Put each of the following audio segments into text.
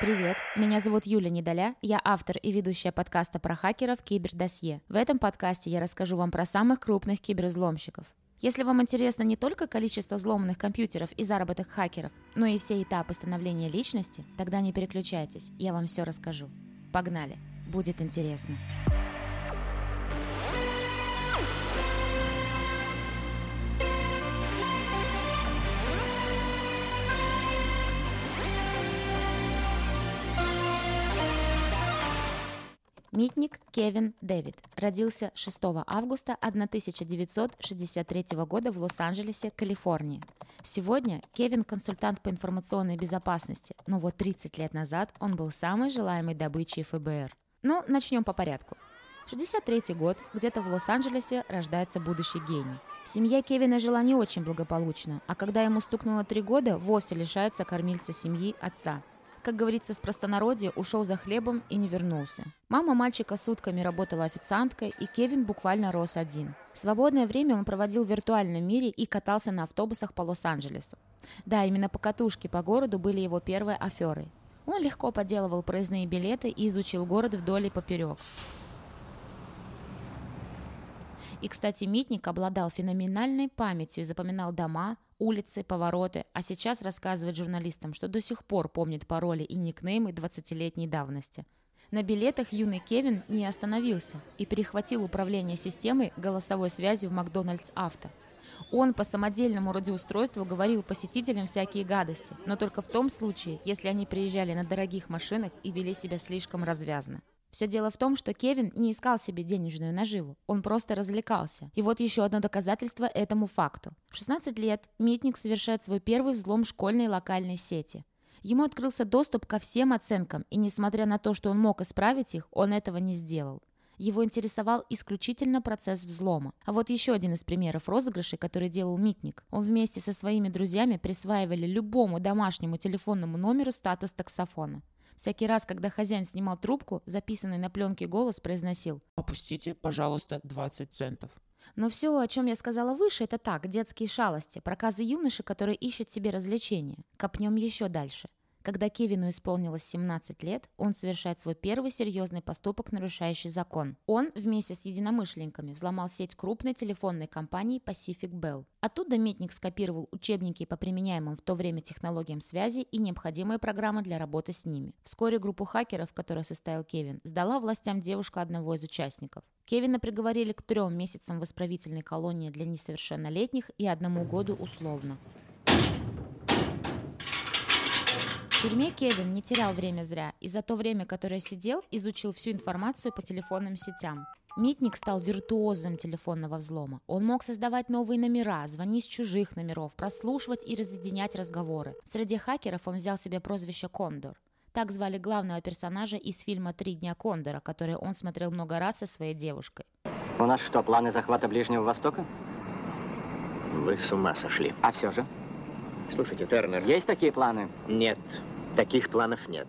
Привет, меня зовут Юля Недоля, я автор и ведущая подкаста про хакеров «Кибердосье». В этом подкасте я расскажу вам про самых крупных киберзломщиков. Если вам интересно не только количество взломанных компьютеров и заработок хакеров, но и все этапы становления личности, тогда не переключайтесь, я вам все расскажу. Погнали, будет интересно. Митник Кевин Дэвид родился 6 августа 1963 года в Лос-Анджелесе, Калифорния. Сегодня Кевин – консультант по информационной безопасности, но вот 30 лет назад он был самой желаемой добычей ФБР. Ну, начнем по порядку. 63 год, где-то в Лос-Анджелесе рождается будущий гений. Семья Кевина жила не очень благополучно, а когда ему стукнуло три года, вовсе лишается кормильца семьи отца как говорится в простонародье, ушел за хлебом и не вернулся. Мама мальчика сутками работала официанткой, и Кевин буквально рос один. свободное время он проводил в виртуальном мире и катался на автобусах по Лос-Анджелесу. Да, именно покатушки по городу были его первой аферой. Он легко подделывал проездные билеты и изучил город вдоль и поперек. И, кстати, Митник обладал феноменальной памятью и запоминал дома, улицы, повороты, а сейчас рассказывает журналистам, что до сих пор помнит пароли и никнеймы 20-летней давности. На билетах юный Кевин не остановился и перехватил управление системой голосовой связи в Макдональдс Авто. Он по самодельному радиоустройству говорил посетителям всякие гадости, но только в том случае, если они приезжали на дорогих машинах и вели себя слишком развязно. Все дело в том, что Кевин не искал себе денежную наживу, он просто развлекался. И вот еще одно доказательство этому факту. В 16 лет Митник совершает свой первый взлом школьной локальной сети. Ему открылся доступ ко всем оценкам, и несмотря на то, что он мог исправить их, он этого не сделал. Его интересовал исключительно процесс взлома. А вот еще один из примеров розыгрышей, который делал Митник. Он вместе со своими друзьями присваивали любому домашнему телефонному номеру статус таксофона. Всякий раз, когда хозяин снимал трубку, записанный на пленке голос произносил «Опустите, пожалуйста, 20 центов». Но все, о чем я сказала выше, это так, детские шалости, проказы юноши, которые ищут себе развлечения. Копнем еще дальше. Когда Кевину исполнилось 17 лет, он совершает свой первый серьезный поступок, нарушающий закон. Он вместе с единомышленниками взломал сеть крупной телефонной компании Pacific Bell. Оттуда Митник скопировал учебники по применяемым в то время технологиям связи и необходимые программы для работы с ними. Вскоре группу хакеров, в которой состоял Кевин, сдала властям девушка одного из участников. Кевина приговорили к трем месяцам в исправительной колонии для несовершеннолетних и одному году условно. В тюрьме Кевин не терял время зря, и за то время, которое сидел, изучил всю информацию по телефонным сетям. Митник стал виртуозом телефонного взлома. Он мог создавать новые номера, звонить с чужих номеров, прослушивать и разъединять разговоры. Среди хакеров он взял себе прозвище «Кондор». Так звали главного персонажа из фильма «Три дня Кондора», который он смотрел много раз со своей девушкой. У нас что, планы захвата Ближнего Востока? Вы с ума сошли. А все же? Слушайте, Тернер... Есть такие планы? Нет. Таких планов нет.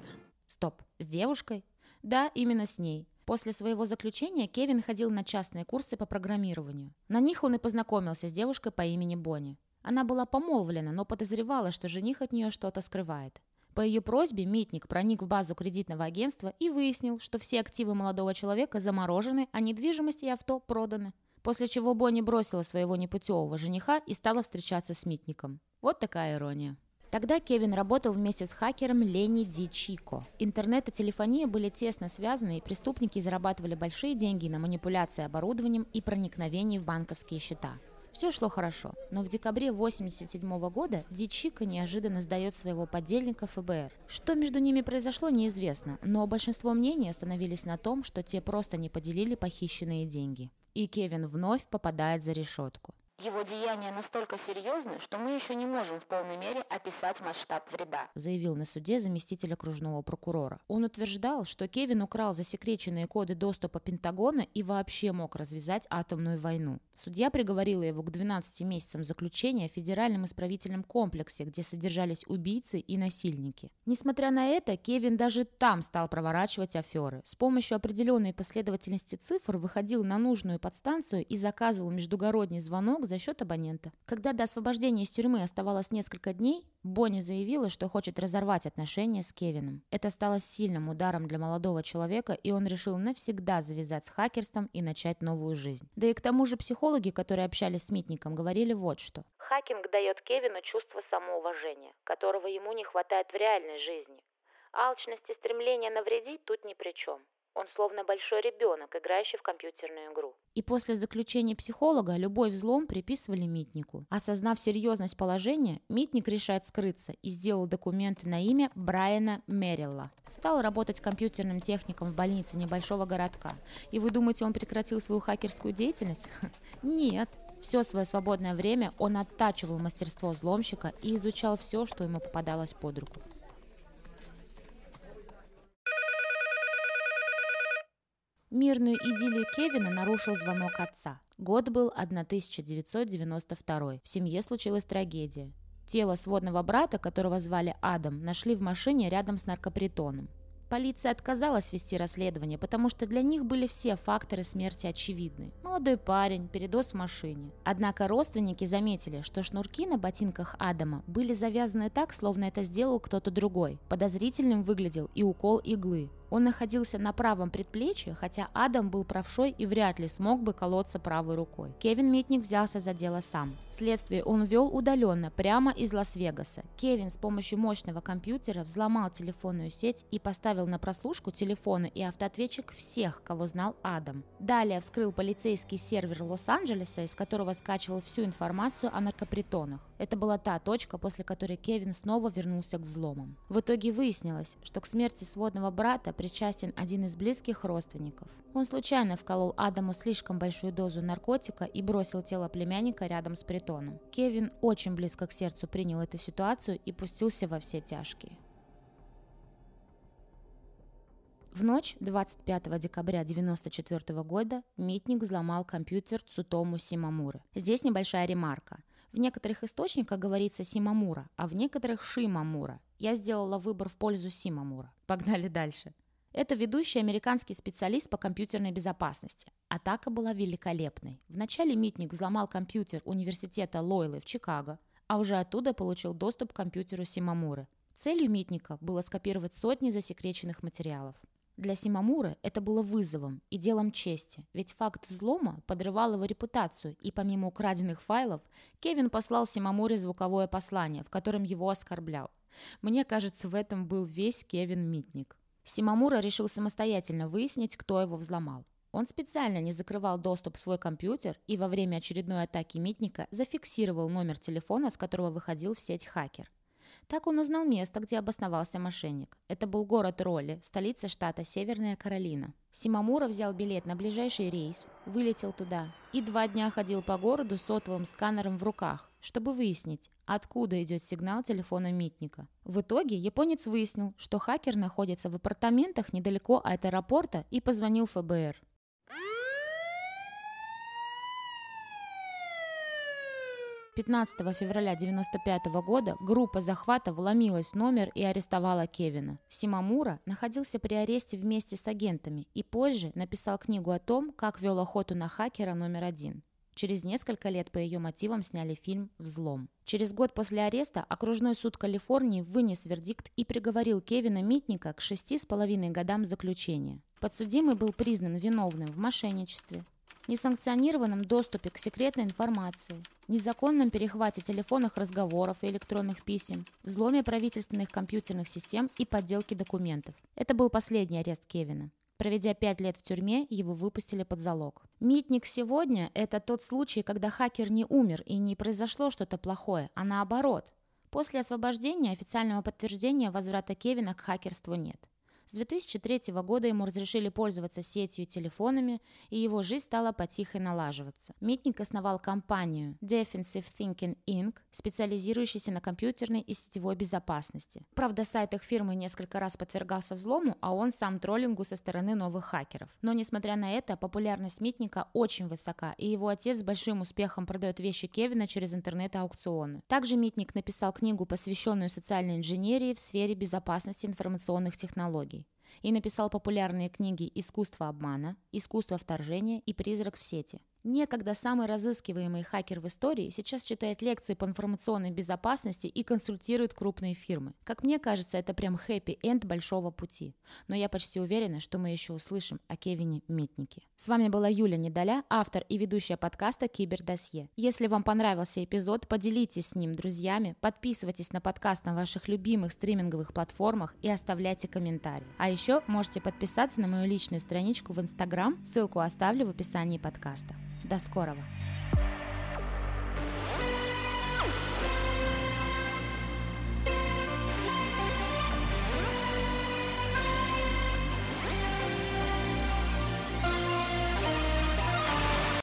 Стоп, с девушкой? Да, именно с ней. После своего заключения Кевин ходил на частные курсы по программированию. На них он и познакомился с девушкой по имени Бонни. Она была помолвлена, но подозревала, что жених от нее что-то скрывает. По ее просьбе Митник проник в базу кредитного агентства и выяснил, что все активы молодого человека заморожены, а недвижимость и авто проданы. После чего Бонни бросила своего непутевого жениха и стала встречаться с Митником. Вот такая ирония. Тогда Кевин работал вместе с хакером Лени Ди Чико. Интернет и телефония были тесно связаны, и преступники зарабатывали большие деньги на манипуляции оборудованием и проникновении в банковские счета. Все шло хорошо, но в декабре 1987 года Ди Чико неожиданно сдает своего подельника ФБР. Что между ними произошло, неизвестно, но большинство мнений остановились на том, что те просто не поделили похищенные деньги. И Кевин вновь попадает за решетку. Его деяния настолько серьезны, что мы еще не можем в полной мере описать масштаб вреда», заявил на суде заместитель окружного прокурора. Он утверждал, что Кевин украл засекреченные коды доступа Пентагона и вообще мог развязать атомную войну. Судья приговорила его к 12 месяцам заключения в федеральном исправительном комплексе, где содержались убийцы и насильники. Несмотря на это, Кевин даже там стал проворачивать аферы. С помощью определенной последовательности цифр выходил на нужную подстанцию и заказывал междугородний звонок за счет абонента. Когда до освобождения из тюрьмы оставалось несколько дней, Бонни заявила, что хочет разорвать отношения с Кевином. Это стало сильным ударом для молодого человека, и он решил навсегда завязать с хакерством и начать новую жизнь. Да и к тому же психологи, которые общались с Митником, говорили вот что. Хакинг дает Кевину чувство самоуважения, которого ему не хватает в реальной жизни. Алчность и стремление навредить тут ни при чем. Он словно большой ребенок, играющий в компьютерную игру. И после заключения психолога любой взлом приписывали Митнику. Осознав серьезность положения, Митник решает скрыться и сделал документы на имя Брайана Мерилла. Стал работать компьютерным техником в больнице небольшого городка. И вы думаете, он прекратил свою хакерскую деятельность? Нет. Все свое свободное время он оттачивал мастерство взломщика и изучал все, что ему попадалось под руку. Мирную идиллию Кевина нарушил звонок отца. Год был 1992. В семье случилась трагедия. Тело сводного брата, которого звали Адам, нашли в машине рядом с наркопритоном. Полиция отказалась вести расследование, потому что для них были все факторы смерти очевидны. Молодой парень, передоз в машине. Однако родственники заметили, что шнурки на ботинках Адама были завязаны так, словно это сделал кто-то другой. Подозрительным выглядел и укол иглы. Он находился на правом предплечье, хотя Адам был правшой и вряд ли смог бы колоться правой рукой. Кевин Митник взялся за дело сам. Следствие он вел удаленно, прямо из Лас-Вегаса. Кевин с помощью мощного компьютера взломал телефонную сеть и поставил на прослушку телефоны и автоответчик всех, кого знал Адам. Далее вскрыл полицейский сервер Лос-Анджелеса, из которого скачивал всю информацию о наркопритонах. Это была та точка, после которой Кевин снова вернулся к взломам. В итоге выяснилось, что к смерти сводного брата причастен один из близких родственников. Он случайно вколол Адаму слишком большую дозу наркотика и бросил тело племянника рядом с притоном. Кевин очень близко к сердцу принял эту ситуацию и пустился во все тяжкие. В ночь 25 декабря 1994 года Митник взломал компьютер Цутому Симамуры. Здесь небольшая ремарка. В некоторых источниках говорится Симамура, а в некоторых Шимамура. Я сделала выбор в пользу Симамура. Погнали дальше. Это ведущий американский специалист по компьютерной безопасности. Атака была великолепной. Вначале Митник взломал компьютер университета Лойлы в Чикаго, а уже оттуда получил доступ к компьютеру Симамуры. Целью Митника было скопировать сотни засекреченных материалов. Для Симамуры это было вызовом и делом чести, ведь факт взлома подрывал его репутацию, и помимо украденных файлов, Кевин послал Симамуре звуковое послание, в котором его оскорблял. Мне кажется, в этом был весь Кевин Митник. Симамура решил самостоятельно выяснить, кто его взломал. Он специально не закрывал доступ в свой компьютер и во время очередной атаки Митника зафиксировал номер телефона, с которого выходил в сеть хакер. Так он узнал место, где обосновался мошенник. Это был город Ролли, столица штата Северная Каролина. Симамура взял билет на ближайший рейс, вылетел туда и два дня ходил по городу с сотовым сканером в руках, чтобы выяснить, откуда идет сигнал телефона Митника. В итоге японец выяснил, что хакер находится в апартаментах недалеко от аэропорта и позвонил ФБР. 15 февраля 1995 года группа захвата вломилась в номер и арестовала Кевина. Симамура находился при аресте вместе с агентами и позже написал книгу о том, как вел охоту на хакера номер один. Через несколько лет по ее мотивам сняли фильм «Взлом». Через год после ареста окружной суд Калифорнии вынес вердикт и приговорил Кевина Митника к шести с половиной годам заключения. Подсудимый был признан виновным в мошенничестве, несанкционированном доступе к секретной информации, незаконном перехвате телефонных разговоров и электронных писем, взломе правительственных компьютерных систем и подделке документов. Это был последний арест Кевина. Проведя пять лет в тюрьме, его выпустили под залог. Митник сегодня – это тот случай, когда хакер не умер и не произошло что-то плохое, а наоборот. После освобождения официального подтверждения возврата Кевина к хакерству нет. С 2003 года ему разрешили пользоваться сетью и телефонами, и его жизнь стала потихо налаживаться. Митник основал компанию Defensive Thinking Inc., специализирующуюся на компьютерной и сетевой безопасности. Правда, сайт их фирмы несколько раз подвергался взлому, а он сам троллингу со стороны новых хакеров. Но, несмотря на это, популярность Митника очень высока, и его отец с большим успехом продает вещи Кевина через интернет-аукционы. Также Митник написал книгу, посвященную социальной инженерии в сфере безопасности информационных технологий и написал популярные книги «Искусство обмана», «Искусство вторжения» и «Призрак в сети». Некогда самый разыскиваемый хакер в истории сейчас читает лекции по информационной безопасности и консультирует крупные фирмы. Как мне кажется, это прям хэппи-энд большого пути. Но я почти уверена, что мы еще услышим о Кевине Митнике. С вами была Юля Недоля, автор и ведущая подкаста Кибердосье. Если вам понравился эпизод, поделитесь с ним друзьями, подписывайтесь на подкаст на ваших любимых стриминговых платформах и оставляйте комментарии. А еще можете подписаться на мою личную страничку в Инстаграм, ссылку оставлю в описании подкаста. До скорого!